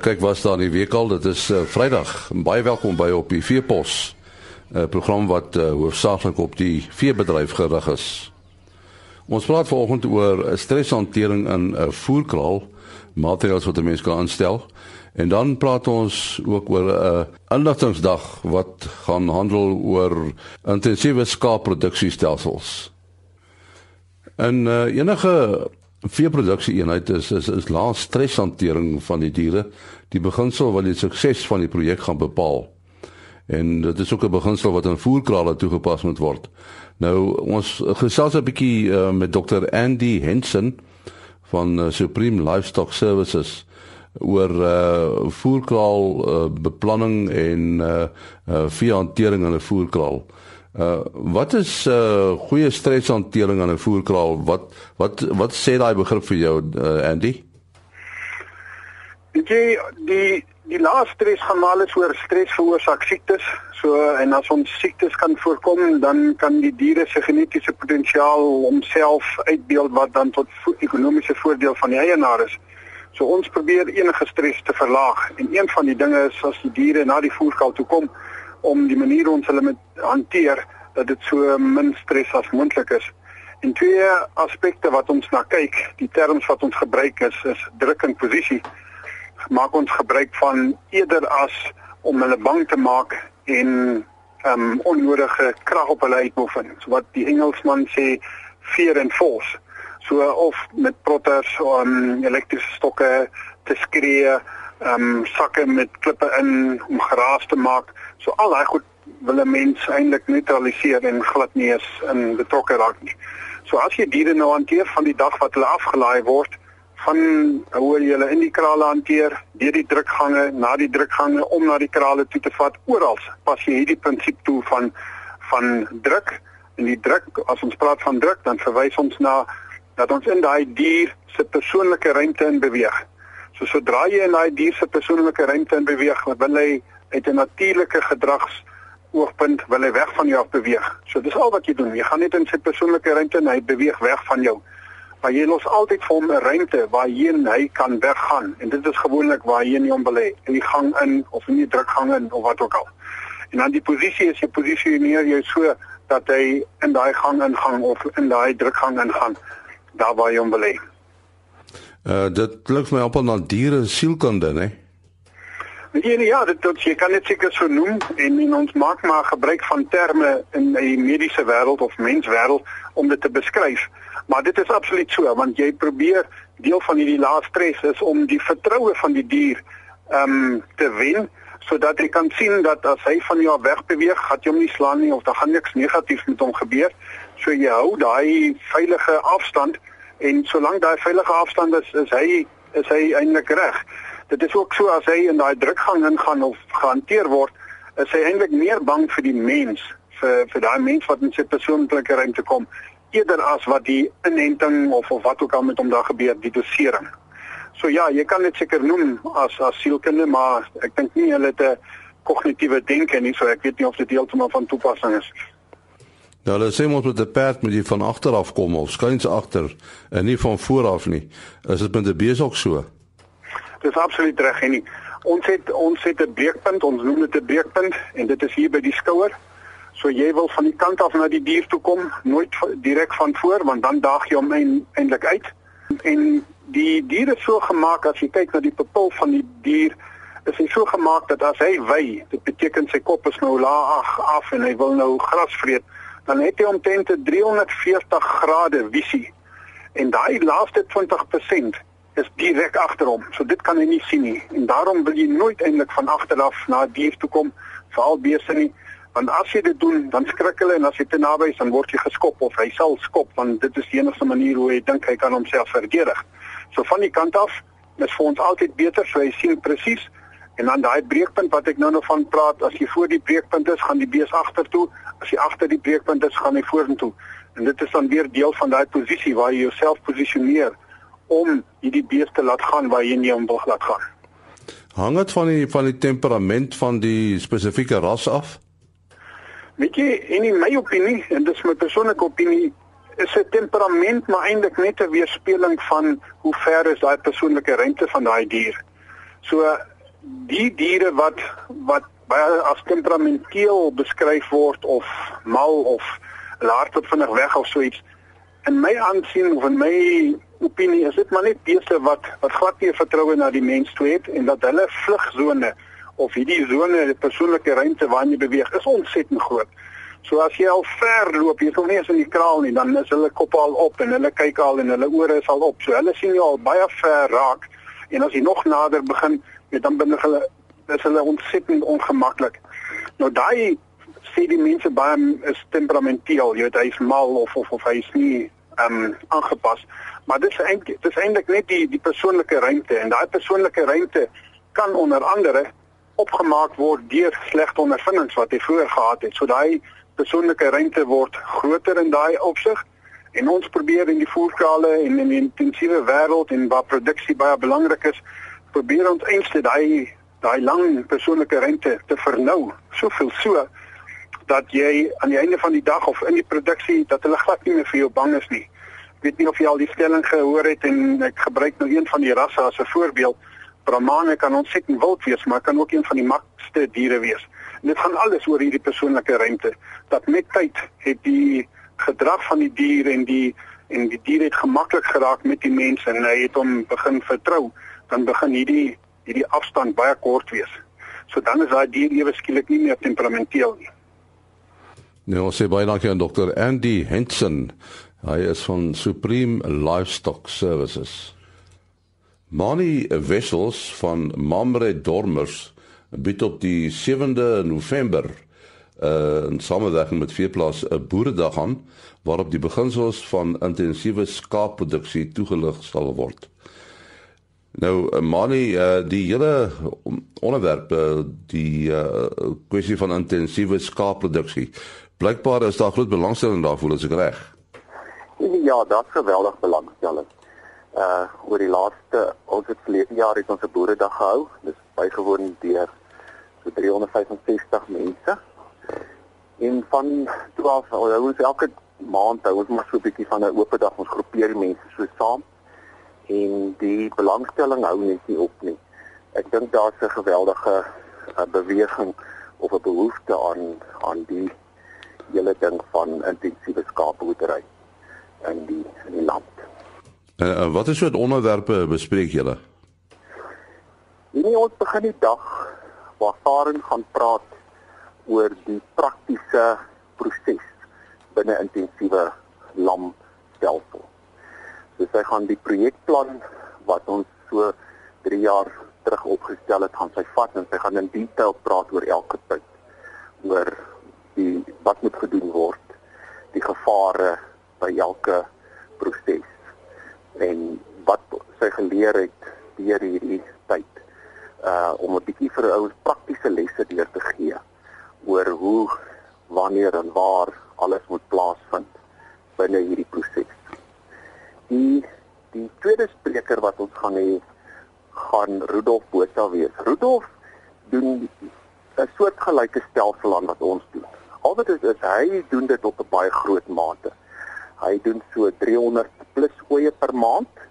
kyk was daar in die week al. Dit is uh, Vrydag. Baie welkom by op die Veepos. 'n uh, program wat uh, hoofsaaklik op die veebedryf gerig is. Ons praat vanoggend oor streshantering in 'n uh, voerkraal, materiale wat 'n mens kan aanstel. En dan praat ons ook oor 'n uh, inligtingsdag wat gaan handel oor intensiewe skaapproduksiestelsels. En uh, enige veeproduksie eenheid is is is lae streshantering van die diere die beginsel wat die sukses van die projek gaan bepaal. En dit is ook 'n beginsel wat aan voerkrale toegepas moet word. Nou ons gesels 'n bietjie uh, met Dr Andy Henson van uh, Supreme Livestock Services oor uh voerkraal uh, beplanning en uh, uh veehantering in 'n voerkraal. Uh wat is uh goeie streshantering aan 'n voerkraal? Wat wat wat sê daai begrip vir jou uh, Andy? Die die die laaste stres gaan maar alles oor stres veroorsaak siektes. So en as ons siektes kan voorkom, dan kan die diere se genetiese potensiaal homself uitbeeld wat dan tot ekonomiese voordeel van die eienaar is. So ons probeer enige stres te verlaag en een van die dinge is as die diere na die voerkraal toe kom, om die manier ons hulle met hanteer dat dit so min stres as moontlik is. En twee aspekte wat ons na kyk, die terms wat ons gebruik is is druk en posisie. Maak ons gebruik van eerder as om hulle bang te maak en um onnodige krag op hulle uitoefen. So wat die Engelsman sê fear and force. So of met protters om elektriese stokke te skree, um sakke met klippe in om geraas te maak So al daai goed wil 'n mens eintlik neutraliseer en glad nie eens in betrokke raak nie. So as jy diere nou hanteer van die dag wat hulle afgelaai word, van hoe jy hulle in die krale hanteer, deur die drukgange, na die drukgange om na die krale toe te vat, oral pas jy hierdie prinsip toe van van druk en die druk as ons praat van druk dan verwys ons na dat ons in daai dier se persoonlike ruimte in beweeg. So sodra jy in daai dier se persoonlike ruimte in beweeg, wil hy uit 'n natuurlike gedrags oogpunt wil hy weg van jou beweeg. So dis al wat jy doen. Jy gaan net in sy persoonlike ruimte en hy beweeg weg van jou. Maar jy los altyd vir hom 'n ruimte waarheen hy kan weggaan en dit is gewoonlik waar hy nie hom wil hê in die gang in of in die drukgang in of wat ook al. En dan die posisie is jy posisioneer jou so dat hy in daai gang ingang of in daai drukgang ingaan daar waar jy hom wil hê. Uh dit klink my amper na diere sielkunde, né? Ja, ja, dit tot jy kan dit seker so noem en, en ons maak maar gebruik van terme in die mediese wêreld of menswêreld om dit te beskryf. Maar dit is absoluut so want jy probeer deel van hierdie lae stres is om die vertroue van die dier ehm um, te wen sodat jy kan sien dat as hy van jou weg beweeg, gaan jy hom nie slaan nie of daar gaan niks negatiefs met hom gebeur. So jy hou daai veilige afstand en solank daai veilige afstand is, is hy is hy eintlik reg dit is ook so as hy in daai drukgang ingaan of gehanteer word, is hy eintlik meer bang vir die mens, vir vir daai mens wat in sy persoonlike ruimte kom, eerder as wat die inenting of of wat ook al met hom daar gebeur, die dosering. So ja, jy kan dit seker noem as as sielkunde, maar ek dink nie hulle het 'n kognitiewe denke nie, so ek weet nie of dit heeltemal van toepassing is. Nou, hulle sê mos met 'n perd moet jy van agter af kom of skuins agter en nie van voor af nie. Is dit met 'n ook so? Dis absoluut reg en nie. Ons het ons het 'n breekpunt, ons noem dit 'n breekpunt en dit is hier by die skouer. So jy wil van die kant af na die dier toe kom, nooit direk van voor want dan daag jy hom eintlik uit. En die dier is so gemaak as jy kyk na die pupil van die dier, is hy so gemaak dat as hy wy, dit beteken sy kop is nou laag af en hy wil nou gras vreet, dan het hy omtrent 340 grade visie. En daai laaste 20% is direk agter hom. So dit kan hy nie sien nie. En daarom wil jy nooit eintlik van agter af na 'n dier toe kom, veral beeste nie. Want as jy dit doen, dan skrik hulle en as jy te naby is, dan word jy geskop of hy sal skop want dit is die enigste manier hoe hy dink hy kan homself verdedig. So van die kant af is vir ons altyd beter so hy sien presies en dan daai breekpunt wat ek nou nog van praat, as jy voor die breekpunt is, gaan die bees agtertoe. As jy agter die breekpunt is, gaan hy vorentoe. En dit is dan weer deel van daai posisie waar jy jouself posisioneer om hierdie beeste laat gaan waar jy nie hom wil laat gaan. Hang dit van die van die temperament van die spesifieke ras af? Weet jy, in my opinie en dis my persoonlike opinie, is 'n temperament maar eintlik net 'n weerspieëling van hoe ver is daai persoonlike ruimte van daai dier. So die diere wat wat baie as temperamenteel beskryf word of mal of laat vinnig weg of so iets in my aansien of in my opinie is dit maar net beeste wat wat glad nie vertroue na die mens toe het en dat hulle vlugsone of hierdie sone die persoonlike ruimte waarin jy beweeg is ontsettend groot. So as jy al ver loop, jy nog nie eens in die kraal nie, dan is hulle kop al op en hulle kyk al en hulle ore is al op. So hulle sien jou al baie ver raak en as jy nog nader begin, dan binne hulle is hulle ontsettend ongemaklik. Nou daai sê die mense baie is temperamenteel, jy weet hy is mal of of of hy is nie ehm um, aangepas. Maar dit is eintlik dit is eintlik net die die persoonlike ruimte en daai persoonlike ruimte kan onder andere opgemaak word deur slegte ondervindings wat hy vroeër gehad het. So daai persoonlike ruimte word groter in daai opsig en ons probeer in die voerkrale en in die intensiewe wêreld en waar produksie baie belangrik is, probeer ons eintlik daai daai lang persoonlike ruimte te vernou. Soveel so dat jy aan die einde van die dag of in die produksie dat hulle glad nie meer vir jou bang is nie. Ek weet nie of jy al die stelling gehoor het en ek gebruik nou een van die rasse as 'n voorbeeld. Brahmane kan ontsettend wild wees, maar kan ook een van die makste diere wees. En dit gaan alles oor hierdie persoonlike ruimte. Dat met tyd het die gedrag van die dier en die en die dier het gemaklik geraak met die mens en hy het hom begin vertrou, dan begin hierdie hierdie afstand baie kort wees. So dan is daai dier ewe skielik nie meer temperamenteel nie. Nou sê baie dankie aan Dr. Andy Henson. Hy is van Supreme Livestock Services. Mani Wessels van Mamre Dormers bied op die 7de November uh, in samewerking met Veeplaas 'n boeredag aan waarop die beginsels van intensiewe skaapproduksie toegelig sal word. Nou Mani uh, die hele onderwerp uh, die uh, kwessie van intensiewe skaapproduksie Blykbaar is daar groot belangstelling daarvoor as ek reg. Ja, daar's geweldig belangstelling. Uh oor die laaste ons het verlede jaar het ons 'n boeredag gehou. Dis bygewoon deur so 365 mense. En van 12 hou ons elke maand hou ons maar so 'n bietjie van 'n oop dag ons groepeer die mense so saam. En die belangstelling hou net nie op nie. Ek dink daar's 'n geweldige uh, beweging of 'n behoefte aan aan die hele ding van intensiewe skaapboerdery in die in die land. En uh, wat is soort onderwerpe bespreek julle? Nee, ons begin die dag waar Karen gaan praat oor die praktiese proses binne intensiewe lamstelsel. So sy gaan die projekplan wat ons so 3 jaar terug opgestel het, gaan sy vat en sy gaan in detail praat oor elke punt. oor die wat moet gedoen word, die gevare by elke proses en wat sy geleer het deur hierdie tyd uh om 'n bietjie vir ouers praktiese lesse deur te gee oor hoe wanneer en waar alles moet plaasvind binne hierdie proses. Die die tweede spreker wat ons gaan hê gaan Rudolf Botha wees. Rudolf doen 'n soortgelyke stelsel aan wat ons doen. Al wat dit is, is hy doen dit op 'n baie groot mate. Hy doen so 300 plus oeye per maand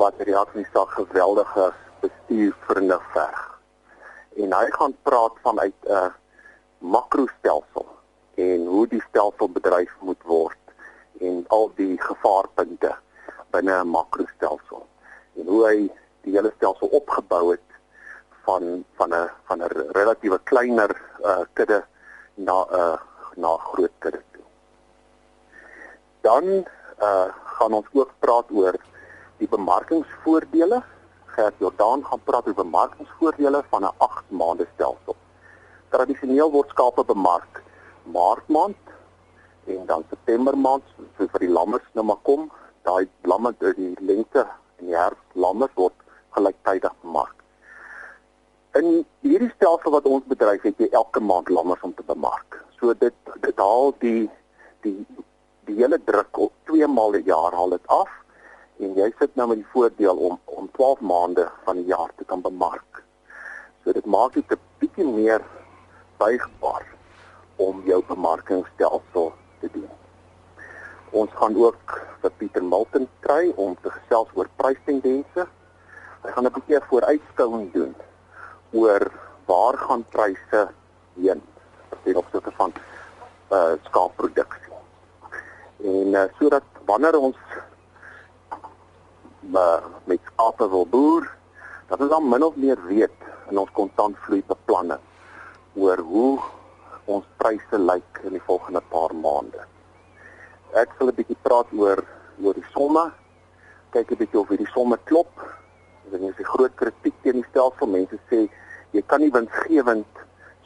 wat reaksie sa geweldige bestuur vernig verg. En hy gaan praat vanuit 'n makrostelsel en hoe die stelsel bedryf moet word en al die gevaarpunte binne 'n makrostelsel en hoe hy die hele stelsel opgebou het van van 'n van 'n relatiewe kleiner uh, kudde na 'n uh, na groot kudde. Dan uh gaan ons ook praat oor die bemarkingsvoordele. Gert Jordaan gaan praat oor bemarkingsvoordele van 'n 8 maande stelsel. Tradisioneel word skape bemark Maart maand en dan September maand so vir die lammers nou maar kom. Daai lamme die lengte en die herfs lammers word gelyktydig bemark. In hierdie stelsel wat ons bedryf het jy elke maand lammers om te bemark. So dit dit haal die die die hele druk op twee maal 'n jaar haal dit af en jy sit nou met die voordeel om om 12 maande van die jaar te kan bemark. So dit maak dit 'n bietjie meer buigbaar om jou bemarkingstelsel te doen. Ons gaan ook vir Pieter Milton kry om te gesels oor prystendense. Hy gaan 'n bietjie vooruitskouing doen oor waar gaan pryse heen ten opsigte van uh skaapproduksie. En uh, sodat wanneer ons uh, met skape wil boer, dat ons dan min of meer weet in ons kontantvloei beplanning oor hoe ons pryse lyk in die volgende paar maande. Ek wil 'n bietjie praat oor oor die somme. Kyk 'n bietjie of hierdie somme klop. Dit is 'n groot kritiek teen die stelsel. Mense sê jy kan nie winsgewend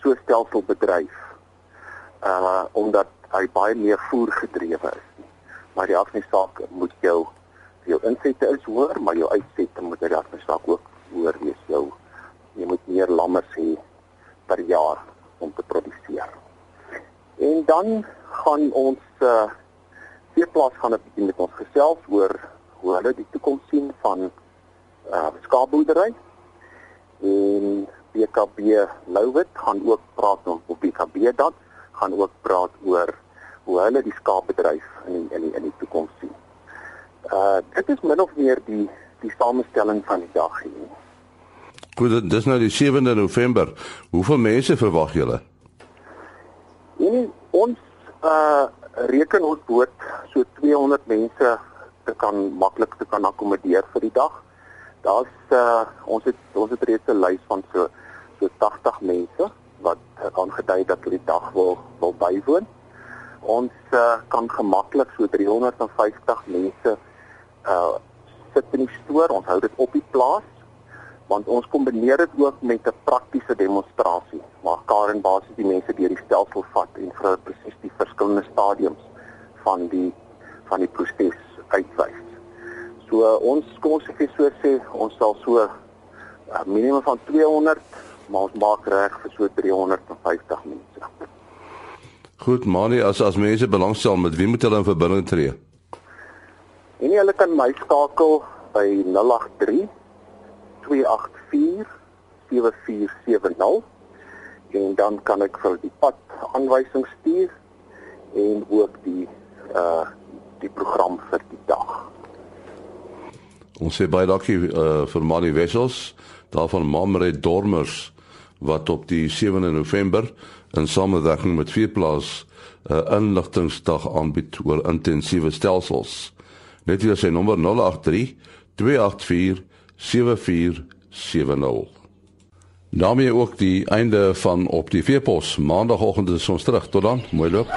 so stelsel bedryf uh omdat hy baie meer voer gedrewe is. Maar die afnesaak moet jou jou insette is hoër, maar jou uitsette moet jy daar versak ook hoër wees jou. Jy moet meer lammers hê per jaar om te produseer. En dan gaan ons uh veeplaas gaan 'n bietjie met ons gesels oor hoe hulle die toekoms sien van uh skaapboerdery. En BKB Louwit gaan ook praat oor BKB dan gaan ook praat oor hoe hulle die skaapbedryf in die, in die, in die toekoms sien. Uh dit is min of meer die die samestelling van die dag hier. Goed, dis nou die 7de November. Hoeveel mense verwag julle? En ons uh reken ons boot so 200 mense te kan maklik te kan akkommodeer vir die dag. Daar's uh ons het ons het reeds 'n lys van so so 80 mense wat aangedui dat hulle die dag wil wil bywoon. Ons uh, kan gemaklik so 350 mense uh sit in die stoor. Ons hou dit op die plaas want ons kombineer dit ook met 'n praktiese demonstrasie waar Karen basies die mense deur die stelsel vat en vir presies die verskillende stadiums van die van die proses uitwys. So uh, ons kom ons sê so sê ons sal so 'n uh, minimum van 200 maar ons maak reg vir so 350 mense. Goed, Mani, as as mense belangstel met wie moet hulle in verbinding tree? En hulle kan my skakel by 083 284 7470 en dan kan ek vir die pad aanwysings stuur en ook die uh die program vir die dag. Ons sê baie dankie uh, vir Mani Wessels daarvan Mamre Dormers wat op die 7de November in samewerking met Vierplaas 'n uh, inligtingsdag aanbied oor intensiewe stelsels. Net weer sy nommer 083 284 7470. daarmee ook die einde van op die veepos maandagooggend is ons terug tot dan mooi loop